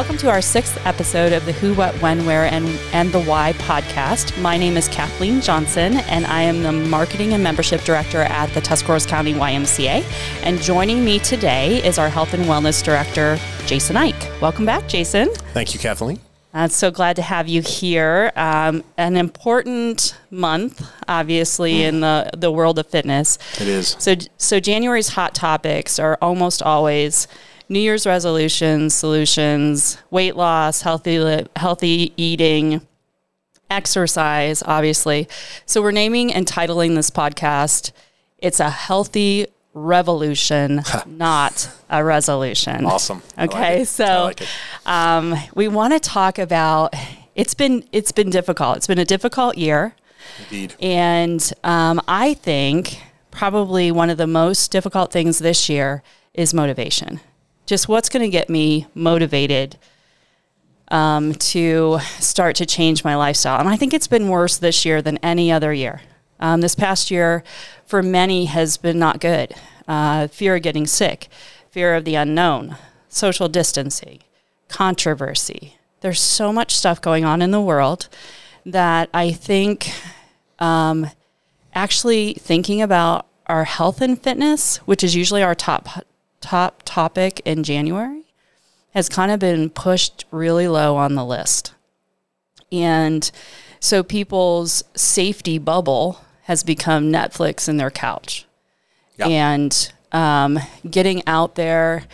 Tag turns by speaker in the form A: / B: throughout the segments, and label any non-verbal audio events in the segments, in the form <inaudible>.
A: welcome to our sixth episode of the Who, What, When, Where, and, and the Why podcast. My name is Kathleen Johnson, and I am the Marketing and Membership Director at the Tuscarawas County YMCA. And joining me today is our Health and Wellness Director, Jason Ike. Welcome back, Jason.
B: Thank you, Kathleen.
A: I'm so glad to have you here. Um, an important month, obviously, in the, the world of fitness.
B: It is.
A: So, so January's hot topics are almost always New Year's resolutions, solutions, weight loss, healthy li- healthy eating, exercise, obviously. So we're naming and titling this podcast "It's a Healthy Revolution, Not a Resolution."
B: Awesome. Like
A: Okay,
B: it.
A: so
B: like
A: um, we want to talk about. It's been it's been difficult. It's been a difficult year.
B: Indeed.
A: And um, I think probably one of the most difficult things this year is motivation. Just what's going to get me motivated um, to start to change my lifestyle. And I think it's been worse this year than any other year. Um, this past year, for many, has been not good. Uh, fear of getting sick, fear of the unknown, social distancing, controversy. There's so much stuff going on in the world that I think um, actually thinking about our health and fitness, which is usually our top top topic in January, has kind of been pushed really low on the list. And so people's safety bubble has become Netflix and their couch.
B: Yeah.
A: And um, getting out there,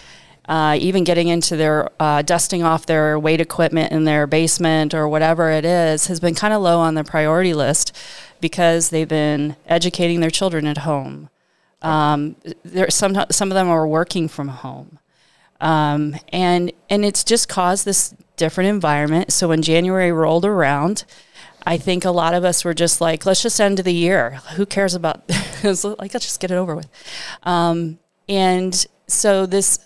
A: uh, even getting into their uh, dusting off their weight equipment in their basement or whatever it is, has been kind of low on the priority list because they've been educating their children at home. Um, there, some some of them are working from home, um, and and it's just caused this different environment. So when January rolled around, I think a lot of us were just like, let's just end the year. Who cares about? <laughs> it's like let's just get it over with. Um, and so this,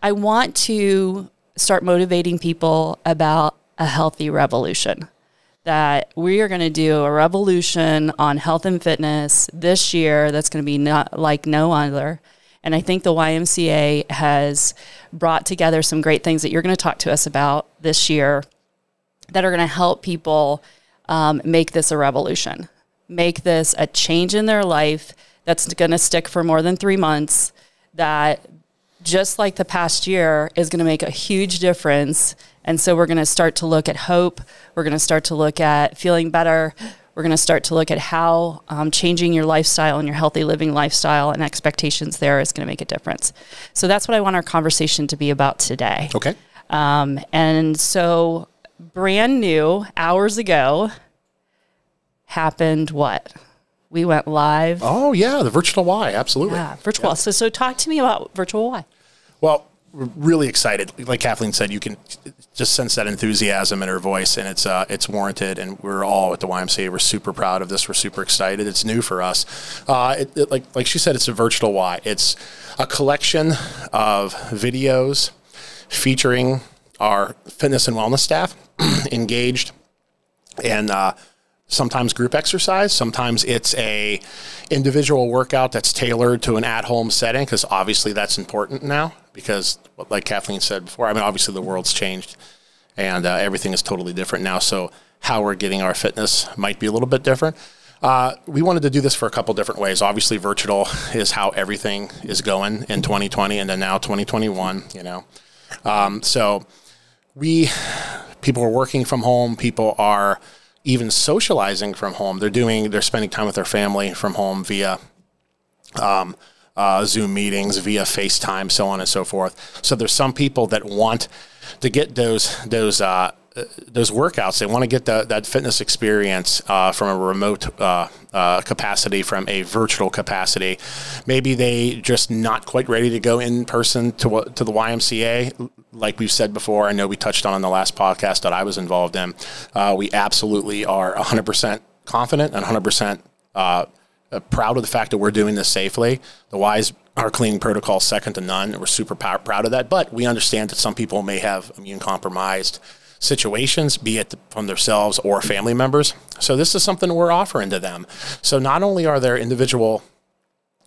A: I want to start motivating people about a healthy revolution. That we are going to do a revolution on health and fitness this year. That's going to be not like no other. And I think the YMCA has brought together some great things that you're going to talk to us about this year that are going to help people um, make this a revolution, make this a change in their life that's going to stick for more than three months, that just like the past year is going to make a huge difference. And so we're going to start to look at hope. We're going to start to look at feeling better. We're going to start to look at how um, changing your lifestyle and your healthy living lifestyle and expectations there is going to make a difference. So that's what I want our conversation to be about today.
B: Okay.
A: Um, and so, brand new, hours ago, happened what? We went live.
B: Oh yeah, the virtual Y, absolutely.
A: Yeah, virtual. So, so talk to me about virtual Y.
B: Well, really excited. Like Kathleen said, you can just sense that enthusiasm in her voice, and it's uh, it's warranted. And we're all at the YMCA. We're super proud of this. We're super excited. It's new for us. Uh, it, it- like like she said, it's a virtual Y. It's a collection of videos featuring our fitness and wellness staff <clears throat> engaged and uh, sometimes group exercise sometimes it's a individual workout that's tailored to an at-home setting because obviously that's important now because like kathleen said before i mean obviously the world's changed and uh, everything is totally different now so how we're getting our fitness might be a little bit different. Uh, we wanted to do this for a couple different ways. Obviously virtual is how everything is going in 2020 and then now 2021 you know. Um, so we people are working from home people are even socializing from home. They're doing they're spending time with their family from home via um, uh, zoom meetings via facetime so on and so forth. So there's some people that want to get those those uh, those workouts they want to get the, that fitness experience uh, from a remote uh, uh, capacity from a virtual capacity maybe they just not quite ready to go in person to to the YMCA like we've said before I know we touched on in the last podcast that I was involved in uh, we absolutely are 100% confident and 100% uh, uh, proud of the fact that we're doing this safely. The Wise our cleaning protocol second to none. We're super proud of that, but we understand that some people may have immune compromised situations, be it from themselves or family members. So this is something we're offering to them. So not only are there individual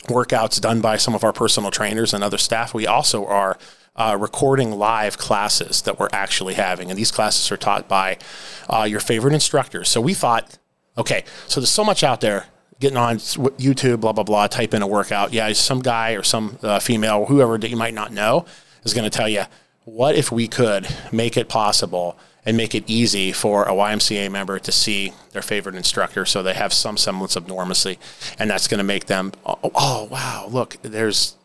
B: workouts done by some of our personal trainers and other staff. We also are uh, recording live classes that we're actually having, and these classes are taught by uh, your favorite instructors. So we thought, okay, so there's so much out there. Getting on YouTube, blah blah blah. Type in a workout. Yeah, some guy or some uh, female, whoever that you might not know, is going to tell you, what if we could make it possible and make it easy for a YMCA member to see their favorite instructor so they have some semblance of normalcy and that's going to make them oh, oh, wow look there's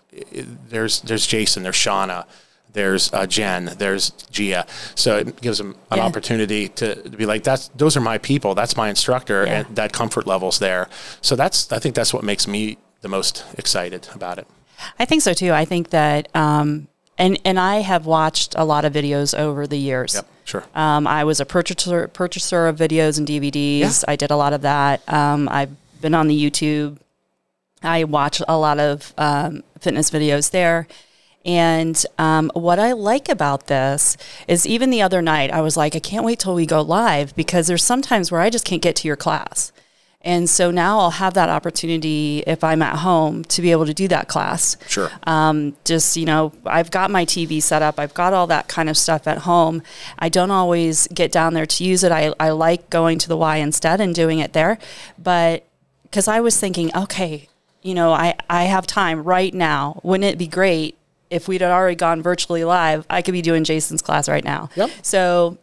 B: there's there's Jason there's Shauna there's uh, Jen there's Gia so it gives them an yeah. opportunity to, to, be like that's those are my people that's my instructor yeah. and that comfort level's there so that's I think that's what makes me the most excited about it
A: I think so too I think that um, and and I have watched a lot of videos over the years.
B: Yep, sure.
A: Um, I was a purchaser purchaser of videos and DVDs. Yeah. I did a lot of that. Um, I've been on the YouTube. I watch a lot of um, fitness videos there. And um, what I like about this is even the other night, I was like, I can't wait till we go live because there's sometimes where I just can't get to your class. And so now I'll have that opportunity if I'm at home to be able to do that class.
B: Sure.
A: Um, just, you know, I've got my TV set up, I've got all that kind of stuff at home. I don't always get down there to use it. I, I like going to the Y instead and doing it there. But because I was thinking, okay, you know, I, I have time right now. Wouldn't it be great if we'd already gone virtually live? I could be doing Jason's class right now.
B: Yep.
A: So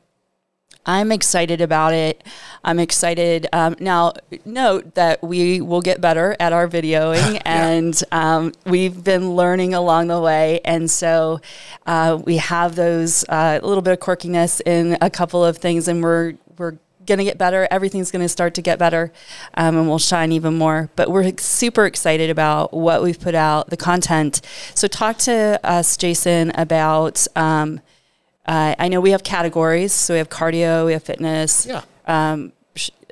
A: I'm excited about it. I'm excited. Um, now, note that we will get better at our videoing, <laughs> yeah. and um, we've been learning along the way. And so uh, we have those uh, a little bit of quirkiness in a couple of things, and we're we're going to get better. Everything's going to start to get better, um, and we'll shine even more. But we're super excited about what we've put out, the content. So, talk to us, Jason, about. Um, uh, I know we have categories, so we have cardio, we have fitness,
B: yeah.
A: um,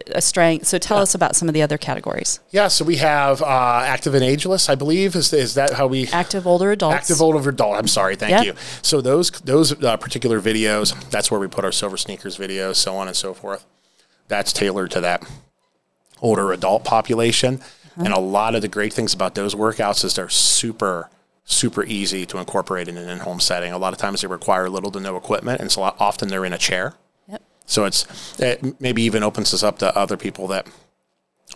A: a strength. So tell yeah. us about some of the other categories.
B: Yeah, so we have uh, active and ageless, I believe. Is, is that how we
A: active older adults?
B: Active older adult. I'm sorry, thank yep. you. So those those uh, particular videos, that's where we put our silver sneakers videos, so on and so forth. That's tailored to that older adult population, uh-huh. and a lot of the great things about those workouts is they're super super easy to incorporate in an in-home setting. A lot of times they require little to no equipment, and so often they're in a chair.
A: Yep.
B: So it's it maybe even opens us up to other people that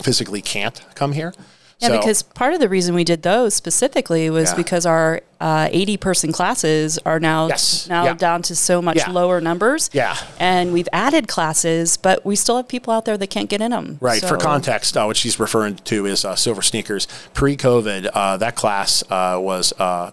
B: physically can't come here.
A: Yeah, so, because part of the reason we did those specifically was yeah. because our uh, 80 person classes are now
B: yes.
A: now
B: yeah.
A: down to so much
B: yeah.
A: lower numbers.
B: Yeah.
A: And we've added classes, but we still have people out there that can't get in them.
B: Right. So. For context, uh, what she's referring to is uh, Silver Sneakers. Pre COVID, uh, that class uh, was uh,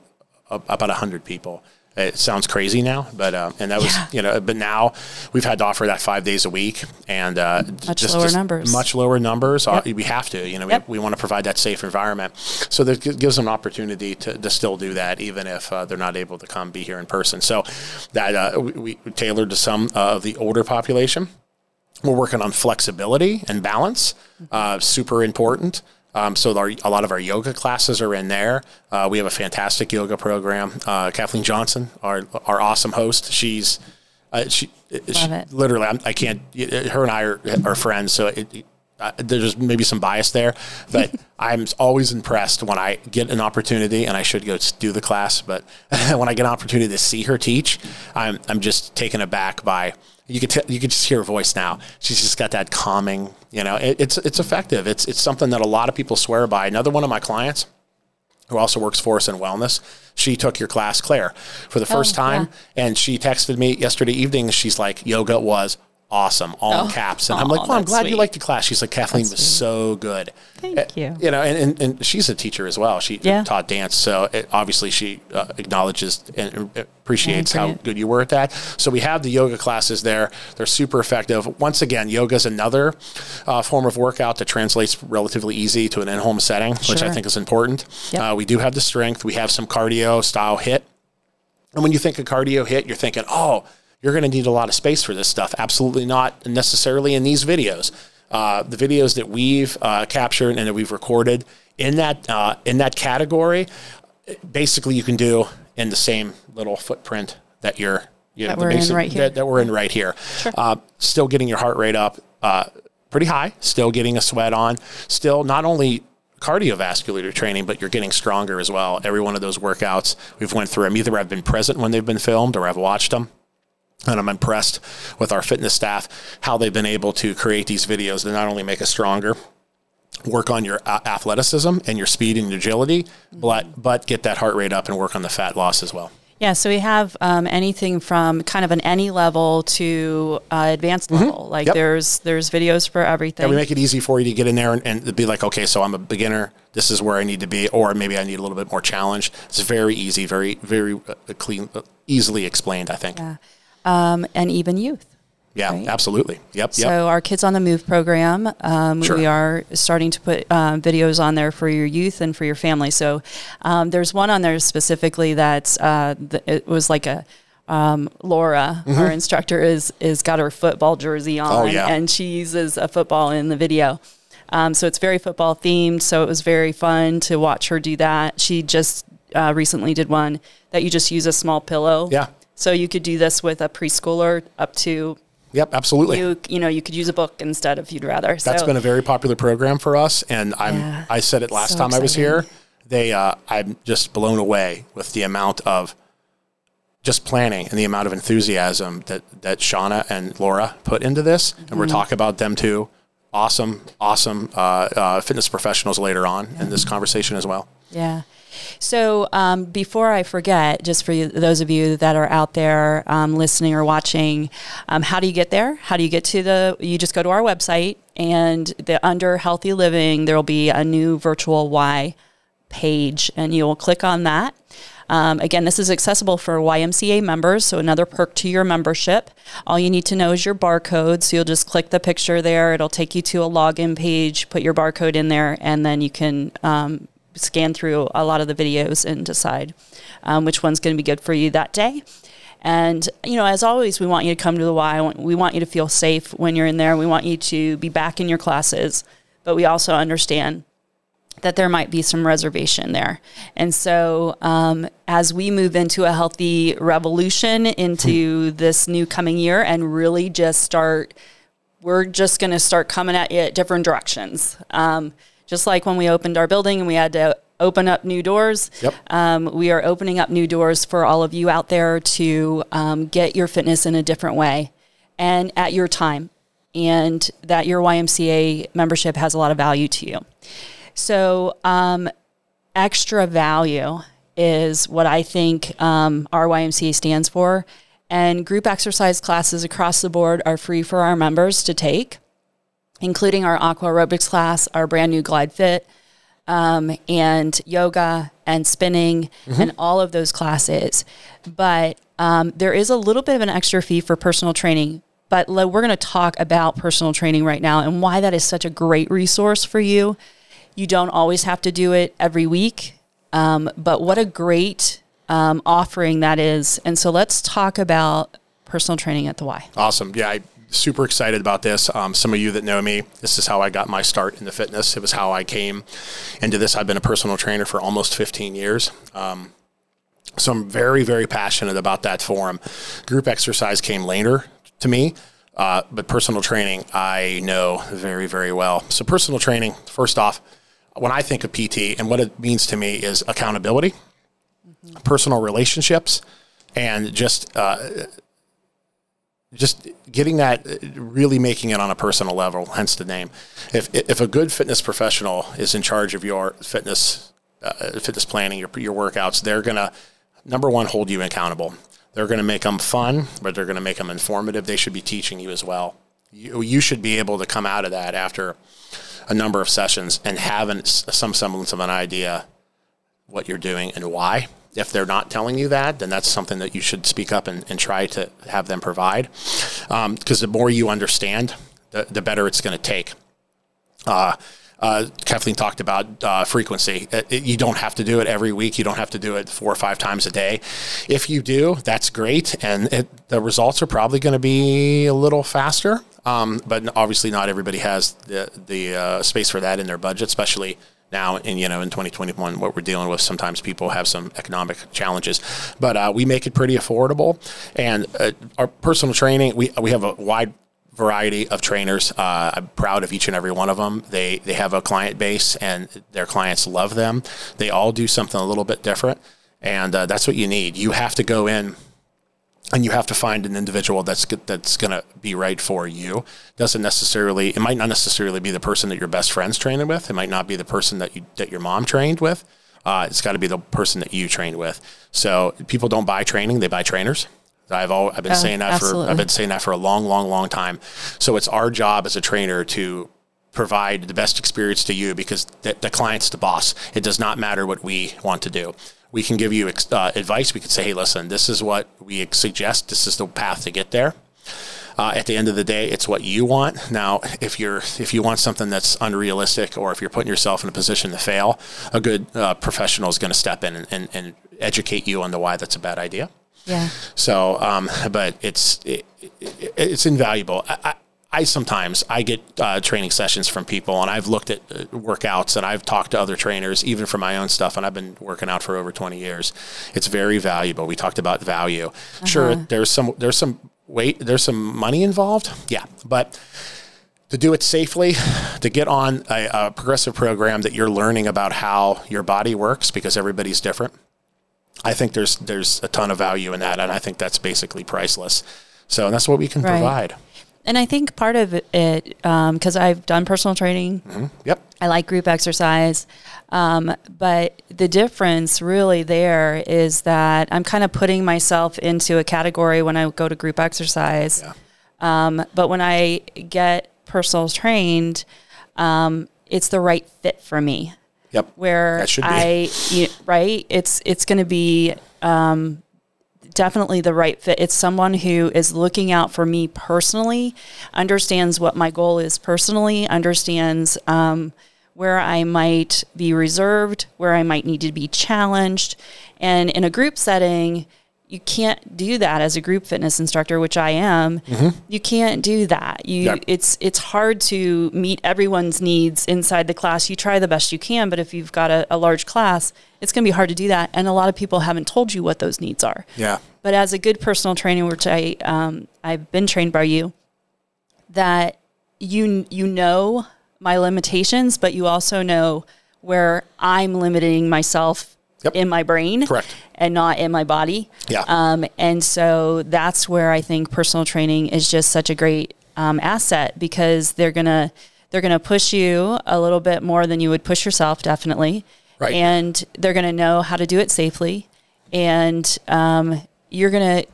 B: about 100 people. It sounds crazy now, but uh, and that was yeah. you know, but now we've had to offer that five days a week and uh,
A: much
B: just,
A: lower
B: just
A: numbers.
B: Much lower numbers. Uh, yep. We have to, you know, yep. we, we want to provide that safe environment. So that gives them an opportunity to, to still do that, even if uh, they're not able to come be here in person. So that uh, we, we, tailored to some uh, of the older population. We're working on flexibility and balance, mm-hmm. super important. Um, so our, a lot of our yoga classes are in there. Uh, we have a fantastic yoga program. Uh, Kathleen Johnson, our our awesome host, she's uh, she, she literally I'm, I can not Her and I are, are friends, so it, it, uh, there's maybe some bias there, but <laughs> I'm always impressed when I get an opportunity, and I should go do the class. But <laughs> when I get an opportunity to see her teach, I'm I'm just taken aback by you could t- you could just hear her voice now. She's just got that calming, you know. It, it's it's effective. It's it's something that a lot of people swear by. Another one of my clients, who also works for us in wellness, she took your class, Claire, for the first oh, time, yeah. and she texted me yesterday evening. She's like, "Yoga was awesome, all oh. caps. And oh, I'm like, well, I'm glad sweet. you liked the class. She's like, Kathleen that's was sweet. so good.
A: Thank uh, you.
B: You know, and, and, and, she's a teacher as well. She yeah. taught dance. So it, obviously she uh, acknowledges and appreciates how good you were at that. So we have the yoga classes there. They're super effective. Once again, yoga is another uh, form of workout that translates relatively easy to an in-home setting, sure. which I think is important. Yep. Uh, we do have the strength. We have some cardio style HIIT. And when you think of cardio HIIT, you're thinking, oh, you're going to need a lot of space for this stuff. Absolutely not necessarily in these videos. Uh, the videos that we've uh, captured and that we've recorded in that uh, in that category, basically you can do in the same little footprint that you're
A: you know, that, we're basic, in right here.
B: That, that, we're in right here. Sure. Uh, still getting your heart rate up uh, pretty high. Still getting a sweat on. Still not only cardiovascular training, but you're getting stronger as well. Every one of those workouts we've went through them. Either I've been present when they've been filmed or I've watched them. And I'm impressed with our fitness staff, how they've been able to create these videos that not only make us stronger, work on your athleticism and your speed and agility, but, but get that heart rate up and work on the fat loss as well.
A: Yeah, so we have um, anything from kind of an any level to uh, advanced mm-hmm. level. Like yep. there's there's videos for everything.
B: Yeah, we make it easy for you to get in there and, and be like, okay, so I'm a beginner. This is where I need to be, or maybe I need a little bit more challenge. It's very easy, very very uh, clean, uh, easily explained. I think.
A: Yeah, um, and even youth.
B: Yeah, right? absolutely. Yep.
A: So yep. our Kids on the Move program, um, sure. we are starting to put uh, videos on there for your youth and for your family. So um, there's one on there specifically that's uh, the, it was like a um, Laura, mm-hmm. our instructor, is is got her football jersey on, oh, yeah. and she uses a football in the video. Um, so it's very football themed. So it was very fun to watch her do that. She just uh, recently did one that you just use a small pillow.
B: Yeah.
A: So you could do this with a preschooler up to
B: Yep, absolutely.
A: You you know you could use a book instead if you'd rather.
B: That's so. been a very popular program for us, and I'm yeah, I said it last so time exciting. I was here. They uh, I'm just blown away with the amount of just planning and the amount of enthusiasm that that Shauna and Laura put into this, and mm-hmm. we're talking about them too. Awesome, awesome uh, uh, fitness professionals later on yeah. in this conversation as well.
A: Yeah. So um, before I forget, just for you, those of you that are out there um, listening or watching, um, how do you get there? How do you get to the? You just go to our website, and the under healthy living, there will be a new virtual Y page, and you'll click on that. Um, again, this is accessible for YMCA members, so another perk to your membership. All you need to know is your barcode. So you'll just click the picture there. It'll take you to a login page, put your barcode in there, and then you can um, scan through a lot of the videos and decide um, which one's going to be good for you that day. And, you know, as always, we want you to come to the Y. We want you to feel safe when you're in there. We want you to be back in your classes. But we also understand that there might be some reservation there. And so, um, as we move into a healthy revolution into hmm. this new coming year and really just start, we're just going to start coming at you at different directions. Um, just like when we opened our building and we had to open up new doors.
B: Yep.
A: Um, we are opening up new doors for all of you out there to um, get your fitness in a different way and at your time, and that your YMCA membership has a lot of value to you. So, um, extra value is what I think um, our YMCA stands for. And group exercise classes across the board are free for our members to take including our aqua aerobics class, our brand new Glide Fit, um, and yoga and spinning mm-hmm. and all of those classes. But um, there is a little bit of an extra fee for personal training. But we're going to talk about personal training right now and why that is such a great resource for you. You don't always have to do it every week, um, but what a great um, offering that is. And so let's talk about personal training at the Y.
B: Awesome. Yeah, I super excited about this. Um, some of you that know me, this is how I got my start in the fitness. It was how I came into this. I've been a personal trainer for almost 15 years. Um, so I'm very, very passionate about that form. Group exercise came later to me, uh, but personal training I know very, very well. So personal training, first off, when I think of PT and what it means to me is accountability, mm-hmm. personal relationships, and just uh, just getting that really making it on a personal level hence the name. If if a good fitness professional is in charge of your fitness uh, fitness planning your your workouts they're going to number one hold you accountable. They're going to make them fun but they're going to make them informative. They should be teaching you as well. You, you should be able to come out of that after a number of sessions and have some semblance of an idea what you're doing and why if they're not telling you that, then that's something that you should speak up and, and try to have them provide. Because um, the more you understand, the, the better it's going to take. Uh, uh, Kathleen talked about uh, frequency. It, it, you don't have to do it every week. You don't have to do it four or five times a day. If you do, that's great, and it, the results are probably going to be a little faster. Um, but obviously, not everybody has the the uh, space for that in their budget, especially now in you know in 2021 what we're dealing with sometimes people have some economic challenges but uh, we make it pretty affordable and uh, our personal training we, we have a wide variety of trainers. Uh, I'm proud of each and every one of them. They they have a client base, and their clients love them. They all do something a little bit different, and uh, that's what you need. You have to go in. And you have to find an individual that's that's going to be right for you. Doesn't necessarily. It might not necessarily be the person that your best friend's training with. It might not be the person that you that your mom trained with. Uh, it's got to be the person that you trained with. So people don't buy training; they buy trainers. I've all, I've been
A: Oh,
B: saying that
A: absolutely.
B: for I've been saying that for a long, long, long time. So it's our job as a trainer to provide the best experience to you because the, the client's the boss. It does not matter what we want to do. We can give you uh, advice. We could say, hey, listen, this is what we suggest. This is the path to get there. Uh, at the end of the day, it's what you want. Now, if you're if you want something that's unrealistic, or if you're putting yourself in a position to fail, a good uh, professional is going to step in and, and, and educate you on the why that's a bad idea.
A: Yeah.
B: So, um, but it's it, it, it's invaluable. I, I, sometimes I get uh, training sessions from people, and I've looked at uh, workouts, and I've talked to other trainers, even for my own stuff, and I've been working out for over twenty years. It's very valuable. We talked about value. Sure, there's some there's some weight, there's some money involved. Yeah, but to do it safely, to get on a, a progressive program that you're learning about how your body works because everybody's different. I think there's there's a ton of value in that, and I think that's basically priceless. So that's what we can
A: Right.
B: provide.
A: And I think part of it, because I've done personal training,
B: Yep.
A: I like group exercise. Um, but the difference really there is that I'm kind of putting myself into a category when I go to group exercise.
B: Yeah.
A: Um, but when I get personal trained, um, it's the right fit for me.
B: Yep.
A: Where
B: That should be.
A: I, you- right? It's it's going to be um, definitely the right fit. It's someone who is looking out for me personally, understands what my goal is personally, understands um, where I might be reserved, where I might need to be challenged. And in a group setting, you can't do that as a group fitness instructor, which I am. You can't do that. You
B: Yeah.
A: it's it's hard to meet everyone's needs inside the class. You try the best you can, but if you've got a, a large class, it's going to be hard to do that. And a lot of people haven't told you what those needs are.
B: Yeah.
A: But as a good personal trainer, which I um, I've been trained by you, that you you know my limitations, but you also know where I'm limiting myself
B: Yep.
A: in my brain,
B: Correct.
A: and not in my body.
B: Yeah.
A: Um, and so that's where I think personal training is just such a great um, asset because they're gonna they're gonna push you a little bit more than you would push yourself, definitely.
B: Right.
A: And they're gonna know how to do it safely, and um, you're gonna.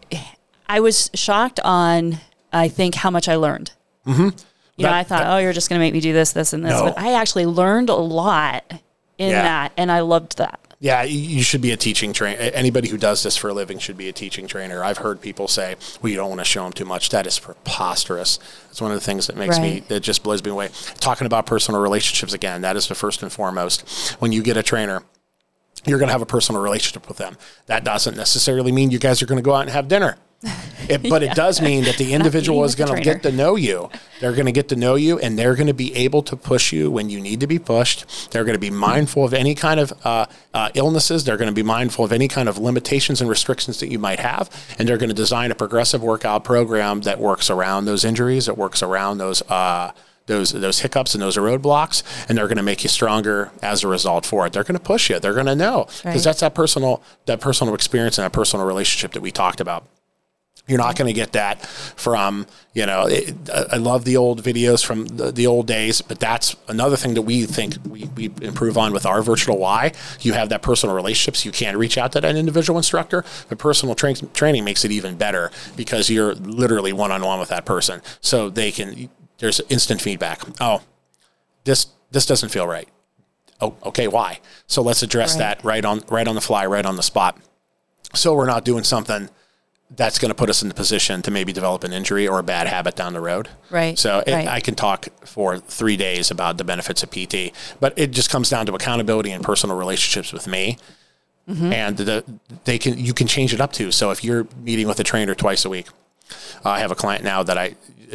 A: I was shocked on I think how much I learned. Mm-hmm. You know, I thought,
B: that-
A: oh, you're just gonna make me do this, this, and this,
B: No.
A: but I actually learned a lot in
B: Yeah.
A: that, and I loved that.
B: Yeah, you- should be a teaching trainer. Anybody who does this for a living should be a teaching trainer. I've heard people say, "Well, you don't want to show them too much." That is preposterous. It's one of the things that makes me that just blows me away. Talking about personal relationships again, that is the first and foremost. When you get a trainer, you're going to have a personal relationship with them. That doesn't necessarily mean you guys are going to go out and have dinner. <laughs> It, but it does mean that the <laughs> individual is going to get to know you. They're going to get to know you, and they're going to be able to push you when you need to be pushed. They're going to be mindful of any kind of uh, uh, illnesses. They're going to be mindful of any kind of limitations and restrictions that you might have, and they're going to design a progressive workout program that works around those injuries, that works around those. Uh, those those hiccups and those roadblocks, and they're going to make you stronger as a result for it. They're going to push you. They're going to know because
A: Right.
B: that's that personal that personal experience and that personal relationship that we talked about. You're not going to get that from, you know, it, I love the old videos from the, the old days, but that's another thing that we think we, we improve on with our virtual Y. You have that personal relationships. You can reach out to that individual instructor, but personal train, training makes it even better because you're literally one on one with that person. So they can, there's instant feedback. Oh, this, this doesn't feel right. Oh, okay. Why? So let's address
A: Right.
B: that right on, right on the fly, right on the spot. So we're not doing something that's going to put us in the position to maybe develop an injury or a bad habit down the road.
A: Right,
B: So it,
A: right.
B: I can talk for three days about the benefits of PT, but it just comes down to accountability and personal relationships with me.
A: Mm-hmm.
B: And the, they can you can change it up to. So if you're meeting with a trainer twice a week, I have a client now that I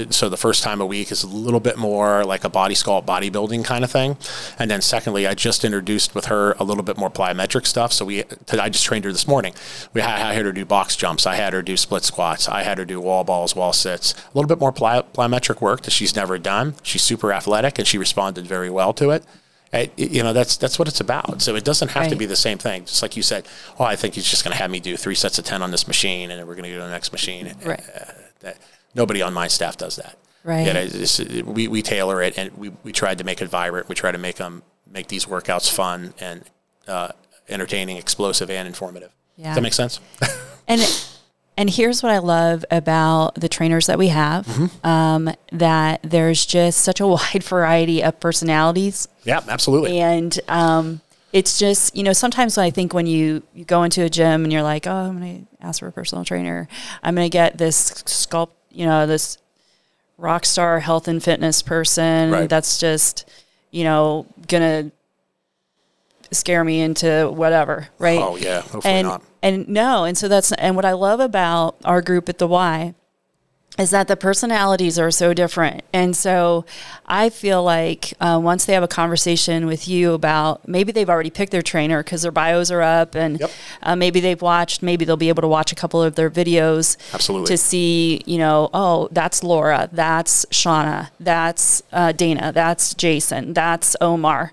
B: so the first time a week is a little bit more like a body sculpt bodybuilding kind of thing. And then secondly i just introduced with her a little bit more plyometric stuff. So we i just trained her this morning. We had, I had her do box jumps. I had her do split squats. I had her do wall balls wall sits. A little bit more ply, plyometric work that she's never done. She's super athletic and she responded very well to it you know that's that's what it's about. So it doesn't have right. to be the same thing. Just like you said, oh, I think he's just going to have me do three sets of ten on this machine, and then we're going to go to the next machine. Right. Uh, that, nobody on my staff does that.
A: Right.
B: Yeah, we, we tailor it and we, we tried to make it vibrant. We try to make them make these workouts fun and uh, entertaining, explosive, and informative. Yeah. Does that make sense?
A: and <laughs> and here's what I love about the trainers that we have: mm-hmm. um, that there's just such a <laughs> wide variety of personalities.
B: Yeah, absolutely.
A: And um, it's just you know sometimes I think when you you go into a gym and you're like, oh, I'm going to ask for a personal trainer. I'm going to get this sculpt you know, this rock star health and fitness person right. that's just, you know, gonna scare me into whatever, right?
B: Oh yeah, hopefully
A: and,
B: not.
A: And no, and so that's and what I love about our group at the Y is that the personalities are so different. And so I feel like uh, once they have a conversation with you about maybe they've already picked their trainer because their bios are up and yep. uh, maybe they've watched, maybe they'll be able to watch a couple of their videos
B: Absolutely.
A: to see, you know, oh, that's Laura, that's Shauna, that's uh, Dana, that's Jason, that's Omar.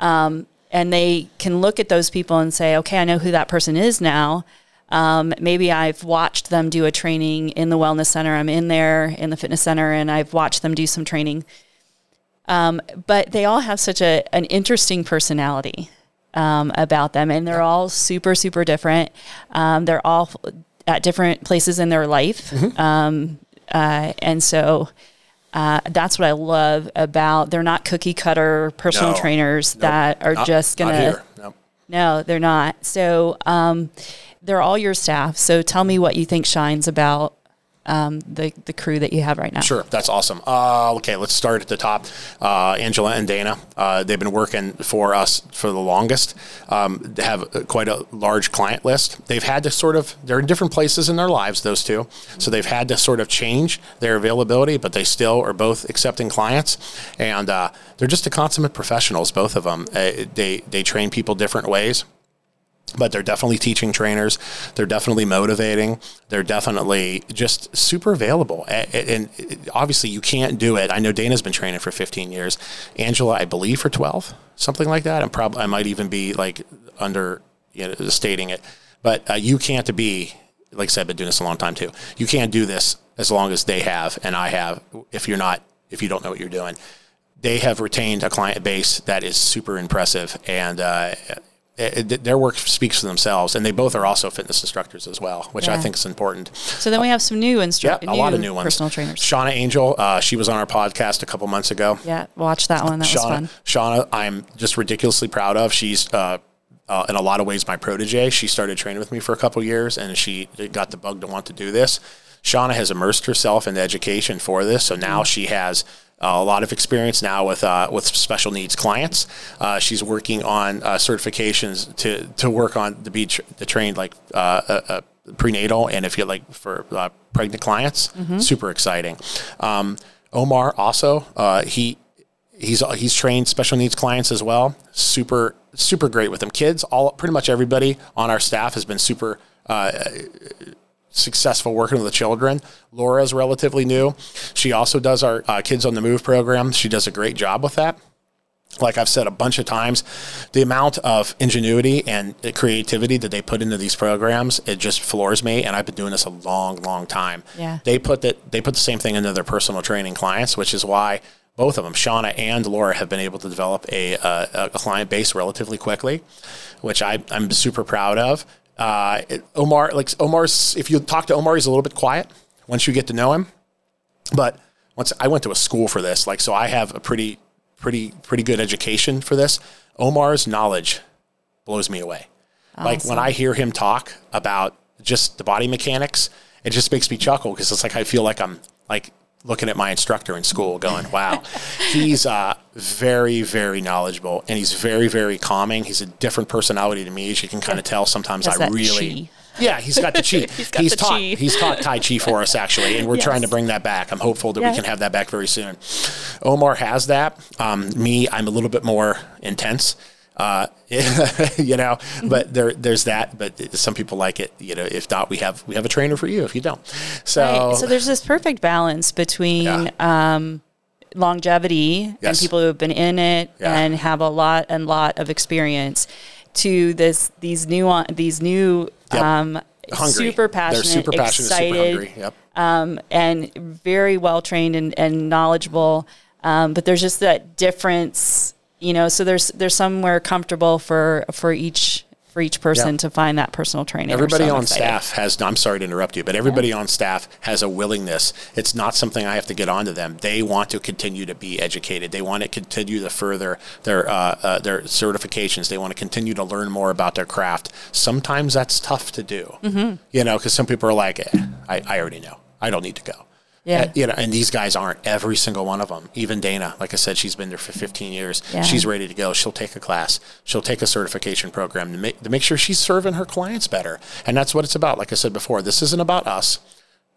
A: Um, and they can look at those people and say, okay, I know who that person is now um, maybe I've watched them do a training in the wellness center. I'm in there in the fitness center and I've watched them do some training. Um, but they all have such a, an interesting personality um, about them, and they're all super, super different. Um, they're all at different places in their life. Mm-hmm. Um, uh, and so uh, that's what I love about they're not cookie cutter personal no, trainers nope, that are not, just gonna. Nope. No, they're not. So um, they're all your staff. So tell me what you think shines about um, the the crew that you have right now.
B: Sure, that's awesome. Uh, okay, let's start at the top. Uh, Angela and Dana, uh, they've been working for us for the longest. Um, they have quite a large client list. They've had to sort of they're in different places in their lives, those two. So they've had to sort of change their availability, but they still are both accepting clients, and uh, they're just a consummate professionals, both of them. Uh, they they train people different ways but they're definitely teaching trainers. They're definitely motivating. They're definitely just super available. And obviously, you can't do it. I know Dana's been training for 15 years. Angela, I believe, for 12, something like that. I'm probably I might even be like under you know, stating it, but uh, you can't be like I said, I've been doing this a long time too. You can't do this as long as they have and I have. If you're not, if you don't know what you're doing, they have retained a client base that is super impressive and. Uh, it, it, their work speaks for themselves, and they both are also fitness instructors as well, which yeah. I think is important.
A: So then we have some new instructors,
B: yeah, a lot of new ones.
A: Personal trainers.
B: Shauna Angel, uh, she was on our podcast a couple months ago.
A: Yeah, watch that one. That
B: Shauna,
A: was fun.
B: Shauna, I'm just ridiculously proud of. She's uh, uh, in a lot of ways my protege. She started training with me for a couple years, and she got the bug to want to do this. Shauna has immersed herself in education for this, so now mm-hmm. she has uh, a lot of experience now with uh, with special needs clients. Uh, she's working on uh, certifications to to work on to be tr- to trained like uh, prenatal and if you like for uh, pregnant clients. Mm-hmm. Super exciting. Um, Omar also he. He's he's trained special needs clients as well. Super super great with them. Kids, all pretty much everybody on our staff has been super successful working with the children. Laura is relatively new. She also does our uh, Kids on the Move program. She does a great job with that. Like I've said a bunch of times, the amount of ingenuity and creativity that they put into these programs, it just floors me. And I've been doing this a long, long time.
A: Yeah.
B: They put that they put the same thing into their personal training clients, which is why both of them, Shauna and Laura, have been able to develop a, a, a client base relatively quickly, which I, I'm super proud of. Uh, Omar, like Omar's, if you talk to Omar, he's a little bit quiet once you get to know him. But once I went to a school for this, like, so I have a pretty, pretty, pretty good education for this. Omar's knowledge blows me away. Awesome. Like when I hear him talk about just the body mechanics, it just makes me chuckle because it's like I feel like I'm like looking at my instructor in school going, wow, he's uh, very, very knowledgeable and he's very, very calming. He's a different personality to me, as you can kind of tell. Sometimes I really, Yeah, he's got the chi. <laughs>
A: He's got the
B: taught
A: chi.
B: he's taught Tai Chi for us actually, and we're
A: Yes.
B: trying to bring that back. I'm hopeful that
A: Yeah.
B: we can have that back very soon. Omar has that. Um, me, I'm a little bit more intense. Uh, <laughs> you know, but there, there's that. But some people like it. You know, if not, we have we have a trainer for you. If you don't, so,
A: Right. So there's this perfect balance between
B: Yeah.
A: um, longevity and people who have been in it
B: Yeah.
A: and have a lot and lot of experience to this these new these new
B: Yep.
A: um, super passionate,
B: They're super passionate,
A: excited,
B: super hungry. Yep.
A: um, and very well trained and, and knowledgeable. Um, but there's just that difference, you know. So there's there's somewhere comfortable for for each for each person
B: Yeah.
A: to find that personal training.
B: Everybody
A: So
B: on
A: excited.
B: staff has. I'm sorry to interrupt you, but everybody on staff has a willingness. It's not something I have to get onto them. They want to continue to be educated. They want to continue to further their uh, uh, their certifications. They want to continue to learn more about their craft. Sometimes that's tough to do. Mm-hmm. You know, because some people are like, eh, I, I already know. I don't need to go.
A: Yeah.
B: Uh, you know, and these guys aren't every single one of them. Even Dana, like I said, she's been there for 15 years.
A: Yeah.
B: She's ready to go. She'll take a class. She'll take a certification program to make to make sure she's serving her clients better. And that's what it's about. Like I said before, this isn't about us.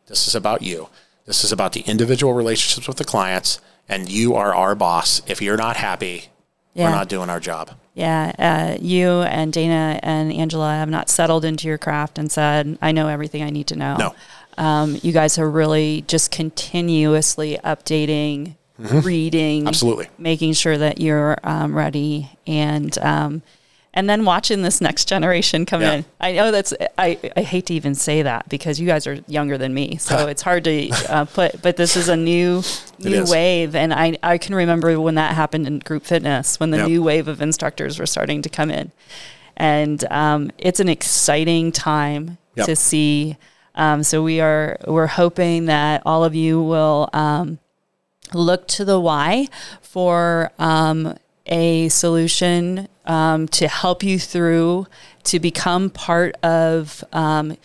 B: This is about you. This is about the individual relationships with the clients. And you are our boss. If you're not happy,
A: Yeah.
B: we're not doing our job.
A: Yeah, uh, you and Dana and Angela have not settled into your craft and said, "I know everything I need to know."
B: No.
A: Um, you guys are really just continuously updating, reading,
B: Mm-hmm. Absolutely.
A: making sure that you're um, ready, and um, and then watching this next generation come
B: Yeah.
A: in. I know that's I, I hate to even say that because you guys are younger than me, so <laughs> it's hard to uh, put. But this is a new new wave, and I I can remember when that happened in group fitness when the
B: Yep.
A: new wave of instructors were starting to come in, and um, it's an exciting time
B: Yep.
A: to see. Um, so we are we're hoping that all of you will um, look to the Y for um, a solution um, to help you through to become part of um,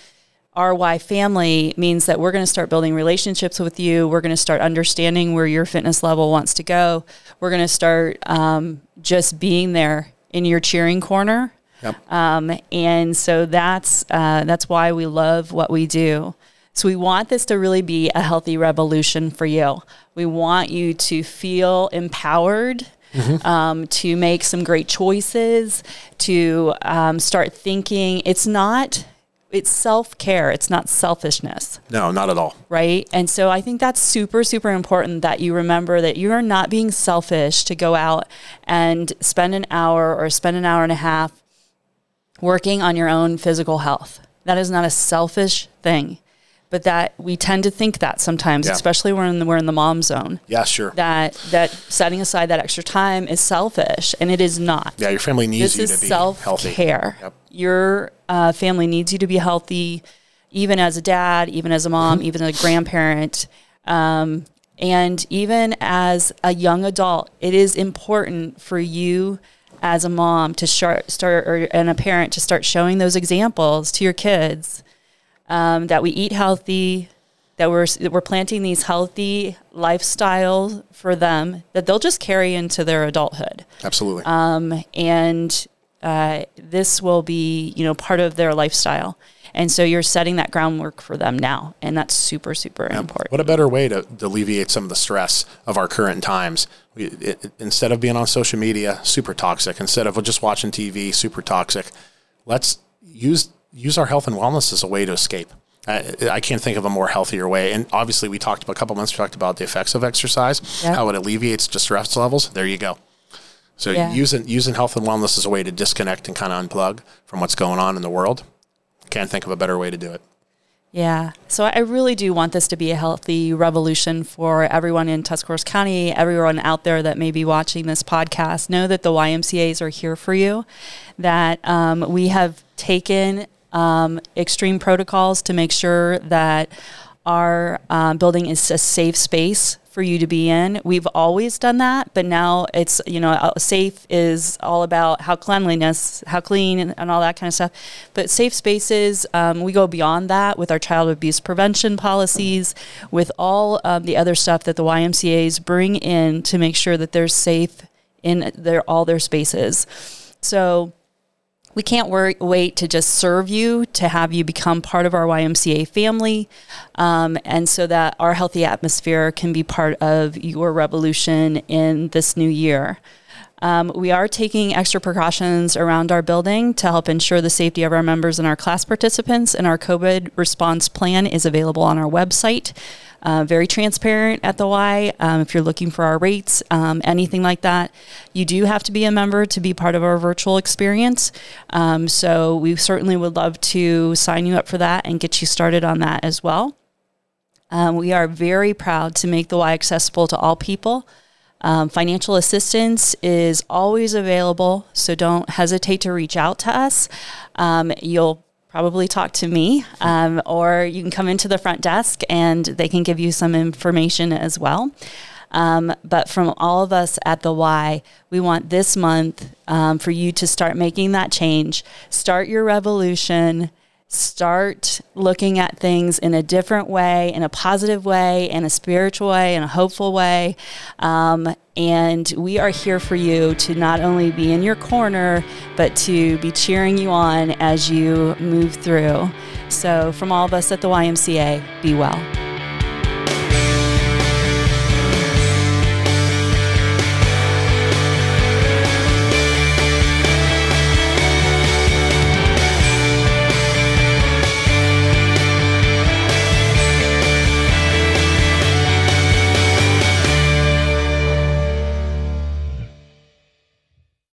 A: our Y family means that we're going to start building relationships with you. We're going to start understanding where your fitness level wants to go. We're going to start um, just being there in your cheering corner.
B: Yep.
A: Um, and so that's uh, that's why we love what we do. So we want this to really be a healthy revolution for you. We want you to feel empowered. Um, to make some great choices, to um, start thinking. It's not, it's self care. It's not selfishness
B: no, not at all.
A: right? And so I think that's super, super important that you remember that you are not being selfish to go out and spend an hour or spend an hour and a half working on your own physical health. That is not a selfish thing, but that we tend to think that sometimes,
B: Yeah.
A: especially when we're in the, we're in the mom zone.
B: Yeah, sure.
A: That that setting aside that extra time is selfish, and it is not
B: yeah, your family needs
A: this
B: you
A: is
B: to be
A: self care.
B: Yep.
A: Your uh, family needs you to be healthy, even as a dad, even as a mom,
B: Mm-hmm.
A: even a grandparent, um, and even as a young adult. It is important for you as a mom to start, start or and a parent to start showing those examples to your kids um, that we eat healthy, that we're that we're planting these healthy lifestyles for them that they'll just carry into their adulthood
B: Absolutely.
A: Um, and uh, this will be you know part of their lifestyle and so you're setting that groundwork for them now and that's super super important
B: What a better way to, to alleviate some of the stress of our current times. We, it, instead of being on social media, super toxic. Instead of just watching TV, super toxic. Let's use use our health and wellness as a way to escape. I, I can't think of a more healthier way. And obviously, we talked about a couple months. We talked about the effects of exercise,
A: Yeah.
B: how it alleviates distress levels. There you go. So
A: Yeah.
B: using using health and wellness as a way to disconnect and kind of unplug from what's going on in the world. Can't think of a better way to do it.
A: Yeah. So I really do want this to be a healthy revolution for everyone in Tuscarawas County, everyone out there that may be watching this podcast. Know that the YMCA's are here for you, that um, we have taken um, extreme protocols to make sure that our um, building is a safe space for you to be in. We've always done that, but now it's, you know, uh, safe is all about how cleanliness, how clean, and, and all that kind of stuff. But safe spaces, um, we go beyond that with our child abuse prevention policies, with all um, the other stuff that the YMCA's bring in to make sure that they're safe in their all their spaces. So, we can't wor- wait to just serve you, to have you become part of our YMCA family, um, and so that our healthy atmosphere can be part of your revolution in this new year. Um, we are taking extra precautions around our building to help ensure the safety of our members and our class participants, and our COVID response plan is available on our website. Uh, very transparent at the Y. Um, if you're looking for our rates, um, anything like that, you do have to be a member to be part of our virtual experience. Um, so we certainly would love to sign you up for that and get you started on that as well. Um, we are very proud to make the Y accessible to all people. Um, financial assistance is always available, so don't hesitate to reach out to us. Um, you'll probably talk to me, um, or you can come into the front desk and they can give you some information as well. Um, but from all of us at the Y, we want this month um, for you to start making that change, start your revolution, start looking at things in a different way, in a positive way, in a spiritual way, in a hopeful way. Um, and we are here for you to not only be in your corner, but to be cheering you on as you move through. So, from all of us at the YMCA, be well.